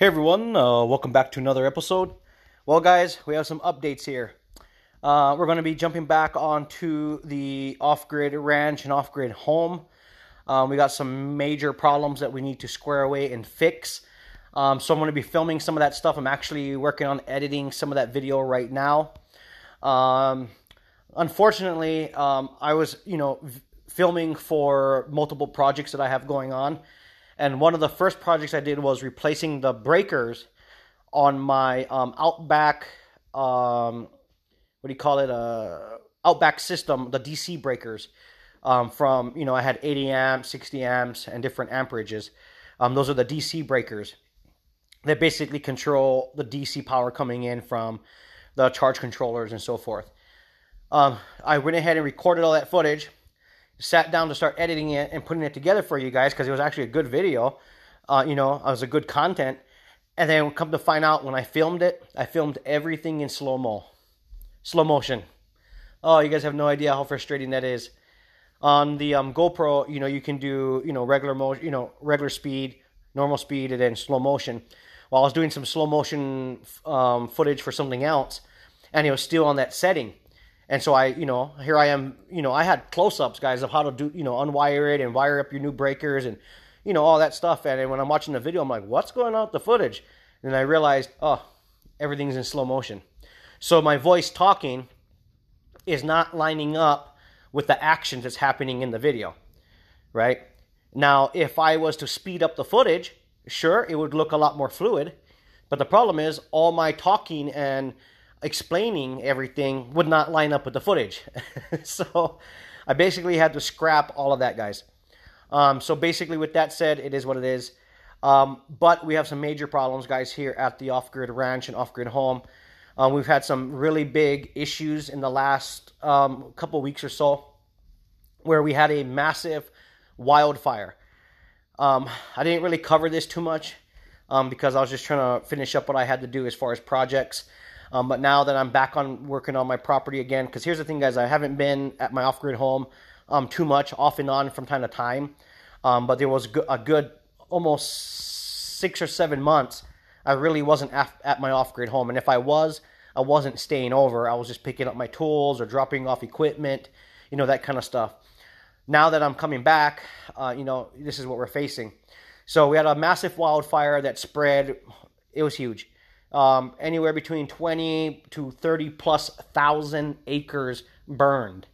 Hey everyone, uh, welcome back to another episode. Well, guys, we have some updates here. Uh, we're going to be jumping back onto the off grid ranch and off grid home. Um, we got some major problems that we need to square away and fix. Um, so I'm going to be filming some of that stuff. I'm actually working on editing some of that video right now. Um, unfortunately, um, I was, you know, v- filming for multiple projects that I have going on and one of the first projects I did was replacing the breakers on my um, Outback, um, what do you call it? Uh, Outback system, the DC breakers. Um, from you know, I had 80 amps, 60 amps, and different amperages. Um, those are the DC breakers that basically control the DC power coming in from the charge controllers and so forth. Um, I went ahead and recorded all that footage sat down to start editing it and putting it together for you guys because it was actually a good video. Uh, you know, it was a good content. And then come to find out when I filmed it, I filmed everything in slow mo, slow motion. Oh, you guys have no idea how frustrating that is. On the um, GoPro, you know, you can do you know regular motion, you know regular speed, normal speed, and then slow motion. While I was doing some slow motion um, footage for something else, and it was still on that setting. And so I, you know, here I am, you know, I had close-ups, guys, of how to do, you know, unwire it and wire up your new breakers and, you know, all that stuff. And when I'm watching the video, I'm like, what's going on with the footage? And I realized, oh, everything's in slow motion. So my voice talking is not lining up with the actions that's happening in the video, right? Now, if I was to speed up the footage, sure, it would look a lot more fluid. But the problem is, all my talking and explaining everything would not line up with the footage. so I basically had to scrap all of that, guys. Um, so basically, with that said, it is what it is. Um, but we have some major problems, guys, here at the off grid ranch and off grid home. Um, we've had some really big issues in the last um, couple weeks or so where we had a massive wildfire. Um, I didn't really cover this too much um, because I was just trying to finish up what I had to do as far as projects. Um, but now that I'm back on working on my property again, because here's the thing, guys, I haven't been at my off-grid home um, too much, off and on from time to time. Um, but there was a good almost six or seven months I really wasn't at my off-grid home, and if I was, I wasn't staying over. I was just picking up my tools or dropping off equipment, you know, that kind of stuff. Now that I'm coming back, uh, you know, this is what we're facing. So we had a massive wildfire that spread. It was huge um, anywhere between 20 to 30 plus thousand acres burned.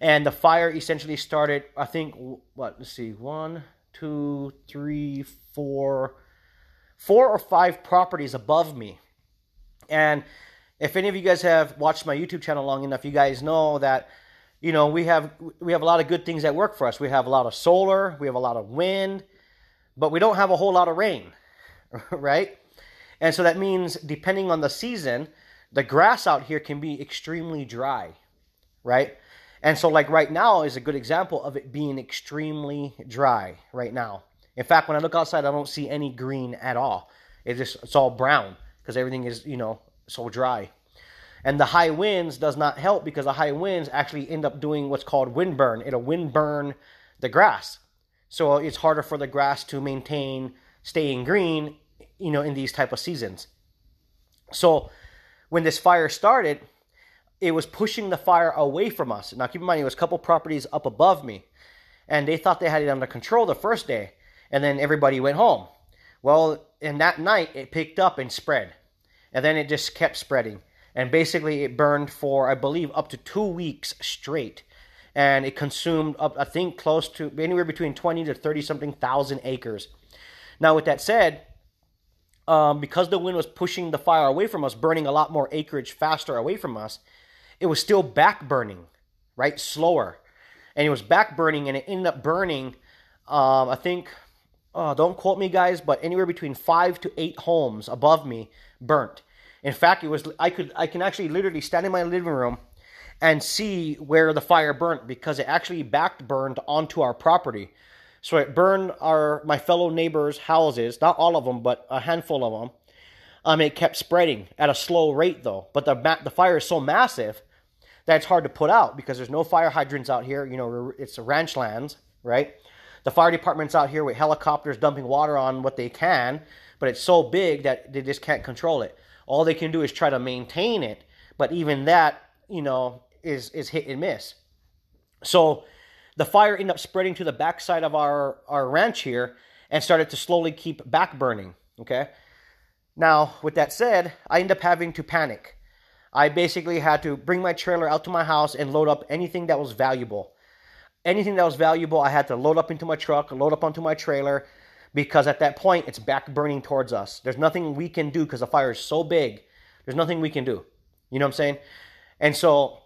And the fire essentially started, I think, what, let's see, one, two, three, four, four or five properties above me. And if any of you guys have watched my YouTube channel long enough, you guys know that you know we have we have a lot of good things that work for us. We have a lot of solar, we have a lot of wind, but we don't have a whole lot of rain, right? And so that means, depending on the season, the grass out here can be extremely dry, right? And so, like right now, is a good example of it being extremely dry right now. In fact, when I look outside, I don't see any green at all. It just it's all brown because everything is you know so dry. And the high winds does not help because the high winds actually end up doing what's called wind burn. It'll wind burn the grass, so it's harder for the grass to maintain staying green you know, in these type of seasons. So when this fire started, it was pushing the fire away from us. Now keep in mind, it was a couple properties up above me, and they thought they had it under control the first day, and then everybody went home. Well, in that night, it picked up and spread, and then it just kept spreading, and basically it burned for I believe up to two weeks straight, and it consumed up I think close to anywhere between twenty to thirty something thousand acres. Now, with that said, um, because the wind was pushing the fire away from us, burning a lot more acreage faster away from us, it was still back burning, right? Slower. And it was back burning and it ended up burning, um, I think, oh, don't quote me guys, but anywhere between five to eight homes above me burnt. In fact, it was I could I can actually literally stand in my living room and see where the fire burnt because it actually back burned onto our property. So it burned our my fellow neighbors' houses, not all of them, but a handful of them. Um, it kept spreading at a slow rate though. But the the fire is so massive that it's hard to put out because there's no fire hydrants out here. You know, it's ranch lands, right? The fire department's out here with helicopters dumping water on what they can, but it's so big that they just can't control it. All they can do is try to maintain it, but even that, you know, is is hit and miss. So the fire ended up spreading to the backside of our, our ranch here and started to slowly keep back burning. Okay. Now, with that said, I ended up having to panic. I basically had to bring my trailer out to my house and load up anything that was valuable. Anything that was valuable, I had to load up into my truck, load up onto my trailer, because at that point, it's back burning towards us. There's nothing we can do because the fire is so big. There's nothing we can do. You know what I'm saying? And so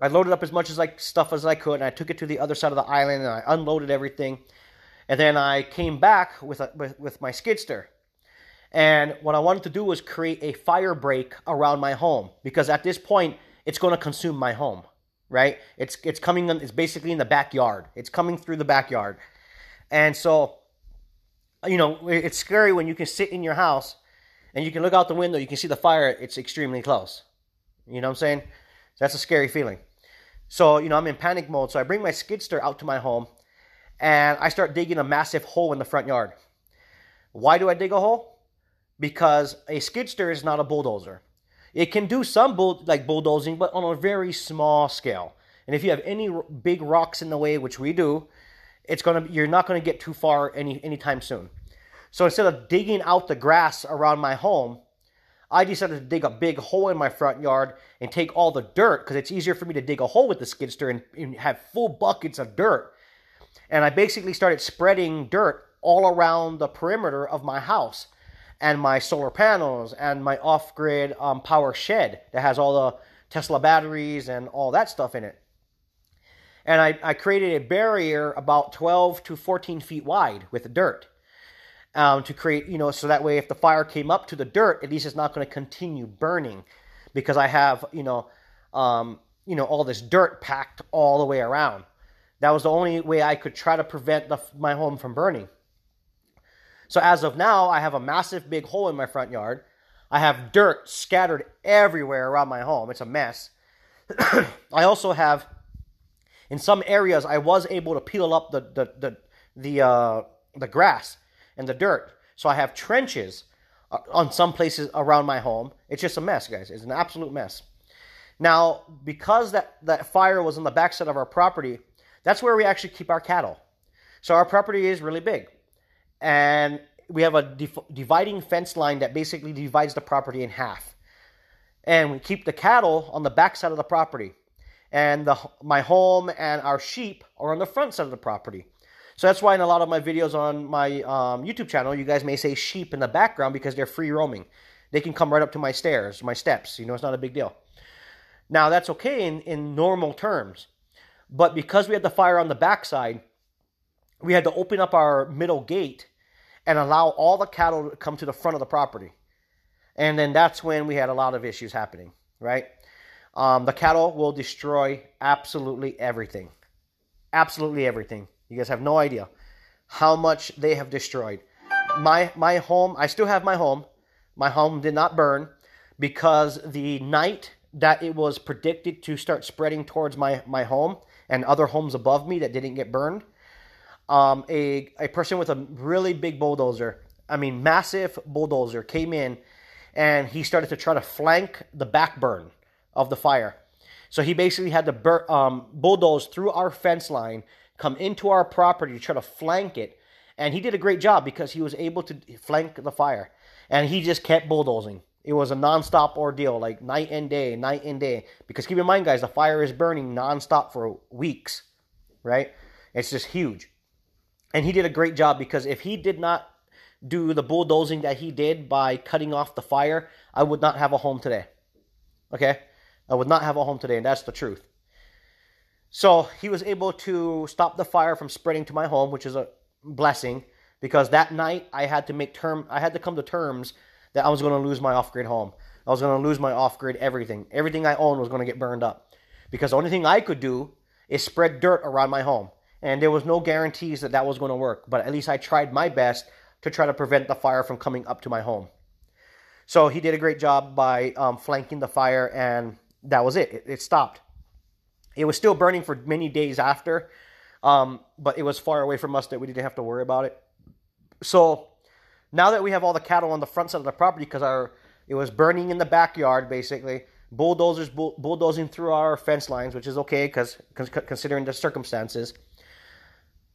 I loaded up as much as like stuff as I could, and I took it to the other side of the island, and I unloaded everything, and then I came back with a, with, with my skidster. And what I wanted to do was create a fire break around my home because at this point it's going to consume my home, right? It's it's coming. It's basically in the backyard. It's coming through the backyard, and so you know it's scary when you can sit in your house and you can look out the window. You can see the fire. It's extremely close. You know what I'm saying? That's a scary feeling. So, you know, I'm in panic mode. So I bring my skidster out to my home and I start digging a massive hole in the front yard. Why do I dig a hole? Because a skidster is not a bulldozer. It can do some bull, like bulldozing, but on a very small scale. And if you have any big rocks in the way, which we do, it's gonna you're not gonna get too far any anytime soon. So instead of digging out the grass around my home, I decided to dig a big hole in my front yard and take all the dirt because it's easier for me to dig a hole with the skidster and, and have full buckets of dirt. And I basically started spreading dirt all around the perimeter of my house and my solar panels and my off grid um, power shed that has all the Tesla batteries and all that stuff in it. And I, I created a barrier about 12 to 14 feet wide with dirt um, to create, you know, so that way if the fire came up to the dirt, at least it's not going to continue burning because I have, you know, um, you know, all this dirt packed all the way around. That was the only way I could try to prevent the, my home from burning. So as of now, I have a massive big hole in my front yard. I have dirt scattered everywhere around my home. It's a mess. I also have, in some areas, I was able to peel up the the the the, uh, the grass and the dirt. So I have trenches uh, on some places around my home. It's just a mess, guys. It's an absolute mess. Now, because that, that fire was on the backside of our property, that's where we actually keep our cattle. So our property is really big. And we have a dif- dividing fence line that basically divides the property in half. And we keep the cattle on the backside of the property. And the, my home and our sheep are on the front side of the property. So that's why in a lot of my videos on my um, YouTube channel, you guys may say sheep in the background because they're free roaming. They can come right up to my stairs, my steps. You know, it's not a big deal. Now, that's okay in, in normal terms. But because we had the fire on the backside, we had to open up our middle gate and allow all the cattle to come to the front of the property. And then that's when we had a lot of issues happening, right? Um, the cattle will destroy absolutely everything. Absolutely everything. You guys have no idea how much they have destroyed. My my home, I still have my home. My home did not burn because the night that it was predicted to start spreading towards my, my home and other homes above me that didn't get burned, um, a, a person with a really big bulldozer, I mean, massive bulldozer, came in and he started to try to flank the back burn of the fire. So he basically had to bur- um, bulldoze through our fence line come into our property to try to flank it. And he did a great job because he was able to flank the fire. And he just kept bulldozing. It was a nonstop ordeal, like night and day, night and day. Because keep in mind, guys, the fire is burning nonstop for weeks, right? It's just huge. And he did a great job because if he did not do the bulldozing that he did by cutting off the fire, I would not have a home today. Okay? I would not have a home today, and that's the truth. So he was able to stop the fire from spreading to my home, which is a blessing because that night I had to make term I had to come to terms that I was going to lose my off-grid home. I was going to lose my off-grid everything. Everything I owned was going to get burned up. Because the only thing I could do is spread dirt around my home. And there was no guarantees that that was going to work, but at least I tried my best to try to prevent the fire from coming up to my home. So he did a great job by um, flanking the fire, and that was it. It, it stopped. It was still burning for many days after. Um, but it was far away from us that we didn't have to worry about it. So now that we have all the cattle on the front side of the property because our it was burning in the backyard basically bulldozers bull, bulldozing through our fence lines which is okay because considering the circumstances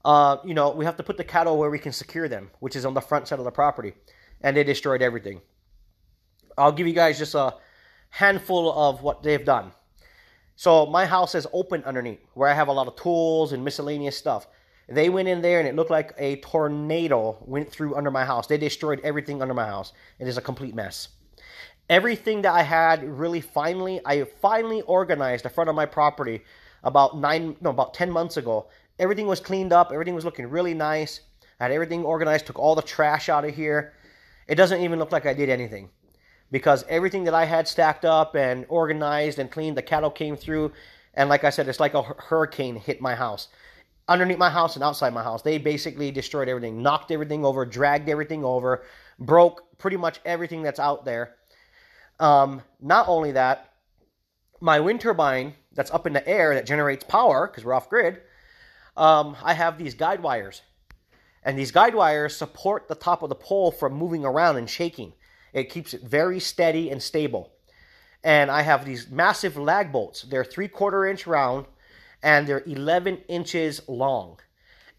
uh, you know we have to put the cattle where we can secure them which is on the front side of the property and they destroyed everything i'll give you guys just a handful of what they've done so my house is open underneath where i have a lot of tools and miscellaneous stuff they went in there and it looked like a tornado went through under my house. They destroyed everything under my house. It is a complete mess. Everything that I had really finally, I finally organized the front of my property about nine, no, about 10 months ago. Everything was cleaned up. Everything was looking really nice. I had everything organized, took all the trash out of here. It doesn't even look like I did anything because everything that I had stacked up and organized and cleaned, the cattle came through. And like I said, it's like a hurricane hit my house underneath my house and outside my house. They basically destroyed everything, knocked everything over, dragged everything over, broke pretty much everything that's out there. Um, not only that, my wind turbine that's up in the air that generates power because we're off grid, um, I have these guide wires. And these guide wires support the top of the pole from moving around and shaking. It keeps it very steady and stable. And I have these massive lag bolts. They're three quarter inch round and they're 11 inches long.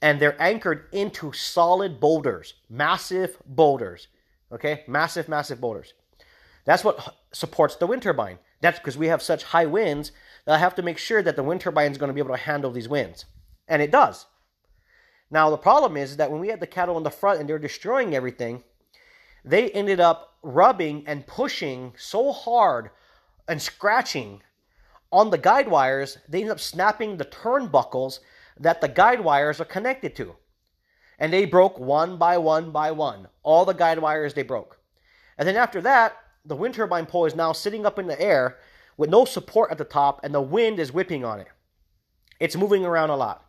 And they're anchored into solid boulders, massive boulders. Okay, massive, massive boulders. That's what supports the wind turbine. That's because we have such high winds that I have to make sure that the wind turbine is going to be able to handle these winds. And it does. Now, the problem is that when we had the cattle in the front and they're destroying everything, they ended up rubbing and pushing so hard and scratching on the guide wires, they ended up snapping the turnbuckles that the guide wires are connected to. And they broke one by one by one. All the guide wires they broke. And then after that, the wind turbine pole is now sitting up in the air with no support at the top, and the wind is whipping on it. It's moving around a lot.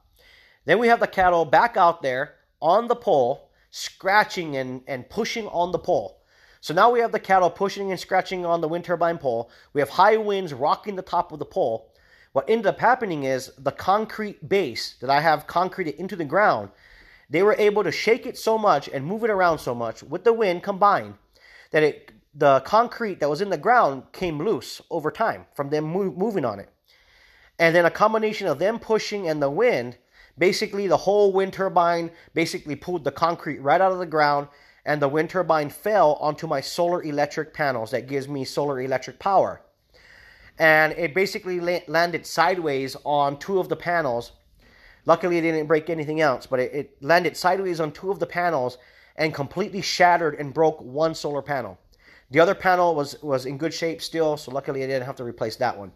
Then we have the cattle back out there on the pole, scratching and, and pushing on the pole. So now we have the cattle pushing and scratching on the wind turbine pole. We have high winds rocking the top of the pole. What ended up happening is the concrete base that I have concreted into the ground, they were able to shake it so much and move it around so much with the wind combined that it the concrete that was in the ground came loose over time from them move, moving on it. And then a combination of them pushing and the wind, basically the whole wind turbine basically pulled the concrete right out of the ground and the wind turbine fell onto my solar electric panels that gives me solar electric power. And it basically landed sideways on two of the panels. Luckily, it didn't break anything else, but it, it landed sideways on two of the panels and completely shattered and broke one solar panel. The other panel was, was in good shape still, so luckily I didn't have to replace that one.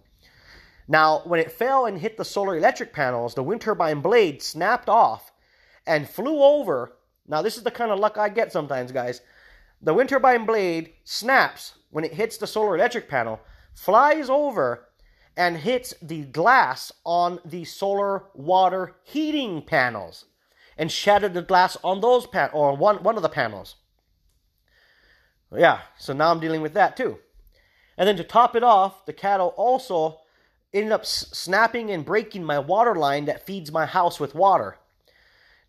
Now, when it fell and hit the solar electric panels, the wind turbine blade snapped off and flew over now, this is the kind of luck I get sometimes, guys. The wind turbine blade snaps when it hits the solar electric panel, flies over, and hits the glass on the solar water heating panels and shattered the glass on those pan or one one of the panels. Yeah, so now I'm dealing with that too. And then to top it off, the cattle also ended up snapping and breaking my water line that feeds my house with water.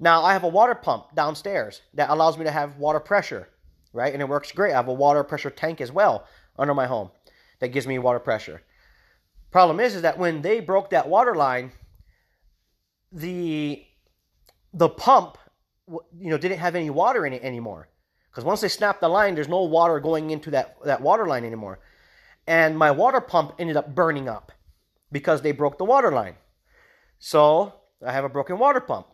Now, I have a water pump downstairs that allows me to have water pressure, right? And it works great. I have a water pressure tank as well under my home that gives me water pressure. Problem is, is that when they broke that water line, the the pump, you know, didn't have any water in it anymore. Because once they snapped the line, there's no water going into that that water line anymore. And my water pump ended up burning up because they broke the water line. So I have a broken water pump.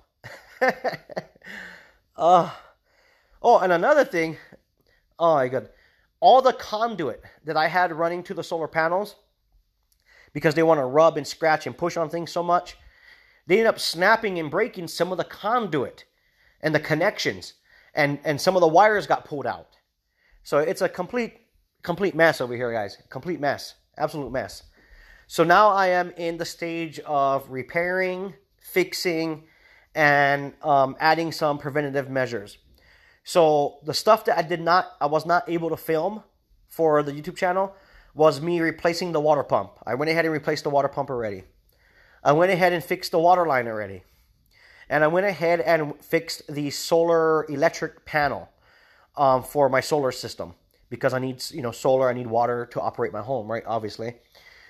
uh, oh, and another thing. Oh my god. All the conduit that I had running to the solar panels, because they want to rub and scratch and push on things so much, they end up snapping and breaking some of the conduit and the connections, and, and some of the wires got pulled out. So it's a complete complete mess over here, guys. Complete mess. Absolute mess. So now I am in the stage of repairing, fixing, and um, adding some preventative measures. So the stuff that I did not, I was not able to film for the YouTube channel was me replacing the water pump. I went ahead and replaced the water pump already. I went ahead and fixed the water line already. and I went ahead and fixed the solar electric panel um, for my solar system because I need you know solar, I need water to operate my home, right? Obviously.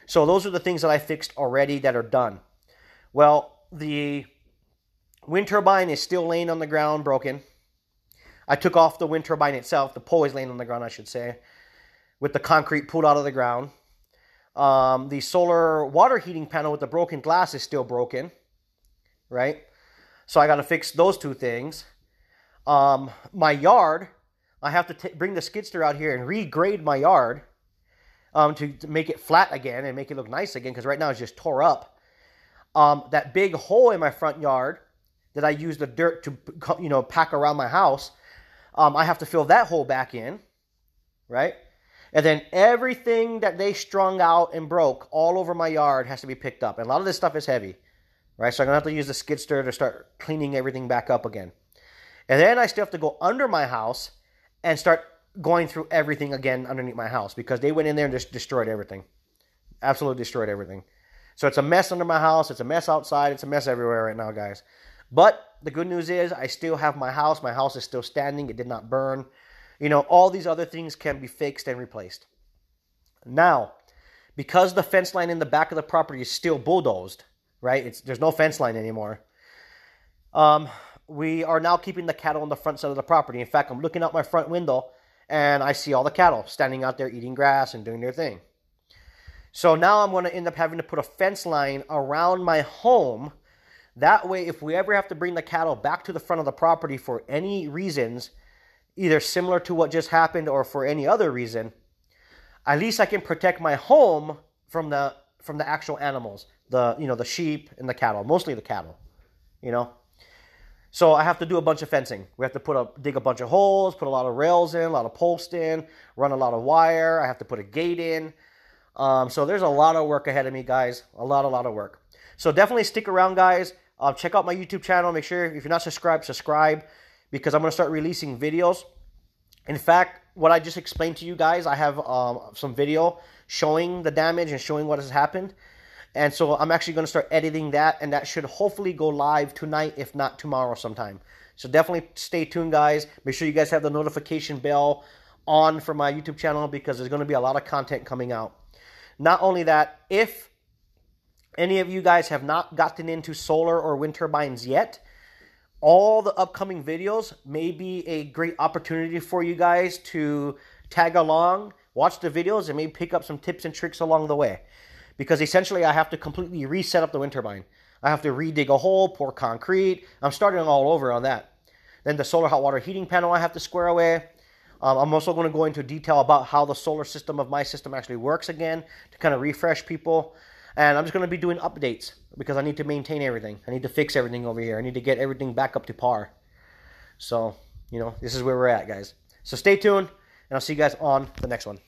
So those are the things that I fixed already that are done. Well, the wind turbine is still laying on the ground, broken. I took off the wind turbine itself. The pole is laying on the ground, I should say, with the concrete pulled out of the ground. Um, the solar water heating panel with the broken glass is still broken, right? So I got to fix those two things. Um, my yard, I have to t- bring the skidster out here and regrade my yard um, to, to, make it flat again and make it look nice again because right now it's just tore up. Um, that big hole in my front yard that I use the dirt to you know pack around my house, um, I have to fill that hole back in, right? And then everything that they strung out and broke all over my yard has to be picked up. And a lot of this stuff is heavy, right? So I'm gonna have to use the skid steer to start cleaning everything back up again. And then I still have to go under my house and start going through everything again underneath my house because they went in there and just destroyed everything. Absolutely destroyed everything. So it's a mess under my house. It's a mess outside. It's a mess everywhere right now, guys. But the good news is I still have my house. My house is still standing. It did not burn. You know, all these other things can be fixed and replaced. Now, because the fence line in the back of the property is still bulldozed, right? It's, there's no fence line anymore. Um, we are now keeping the cattle on the front side of the property. In fact, I'm looking out my front window and I see all the cattle standing out there eating grass and doing their thing. So now I'm going to end up having to put a fence line around my home. That way, if we ever have to bring the cattle back to the front of the property for any reasons, either similar to what just happened or for any other reason, at least I can protect my home from the from the actual animals, the you know the sheep and the cattle, mostly the cattle, you know. So I have to do a bunch of fencing. We have to put a dig a bunch of holes, put a lot of rails in, a lot of posts in, run a lot of wire. I have to put a gate in. Um, so there's a lot of work ahead of me, guys. A lot, a lot of work. So definitely stick around, guys. Uh, check out my YouTube channel. Make sure if you're not subscribed, subscribe because I'm to start releasing videos. In fact, what I just explained to you guys, I have um, some video showing the damage and showing what has happened. And so I'm actually going to start editing that, and that should hopefully go live tonight, if not tomorrow sometime. So definitely stay tuned, guys. Make sure you guys have the notification bell on for my YouTube channel because there's going to be a lot of content coming out. Not only that, if any of you guys have not gotten into solar or wind turbines yet, all the upcoming videos may be a great opportunity for you guys to tag along, watch the videos, and maybe pick up some tips and tricks along the way. Because essentially, I have to completely reset up the wind turbine. I have to redig a hole, pour concrete. I'm starting all over on that. Then the solar hot water heating panel I have to square away. Um, I'm also going to go into detail about how the solar system of my system actually works again to kind of refresh people. And I'm just going to be doing updates because I need to maintain everything. I need to fix everything over here. I need to get everything back up to par. So, you know, this is where we're at, guys. So stay tuned, and I'll see you guys on the next one.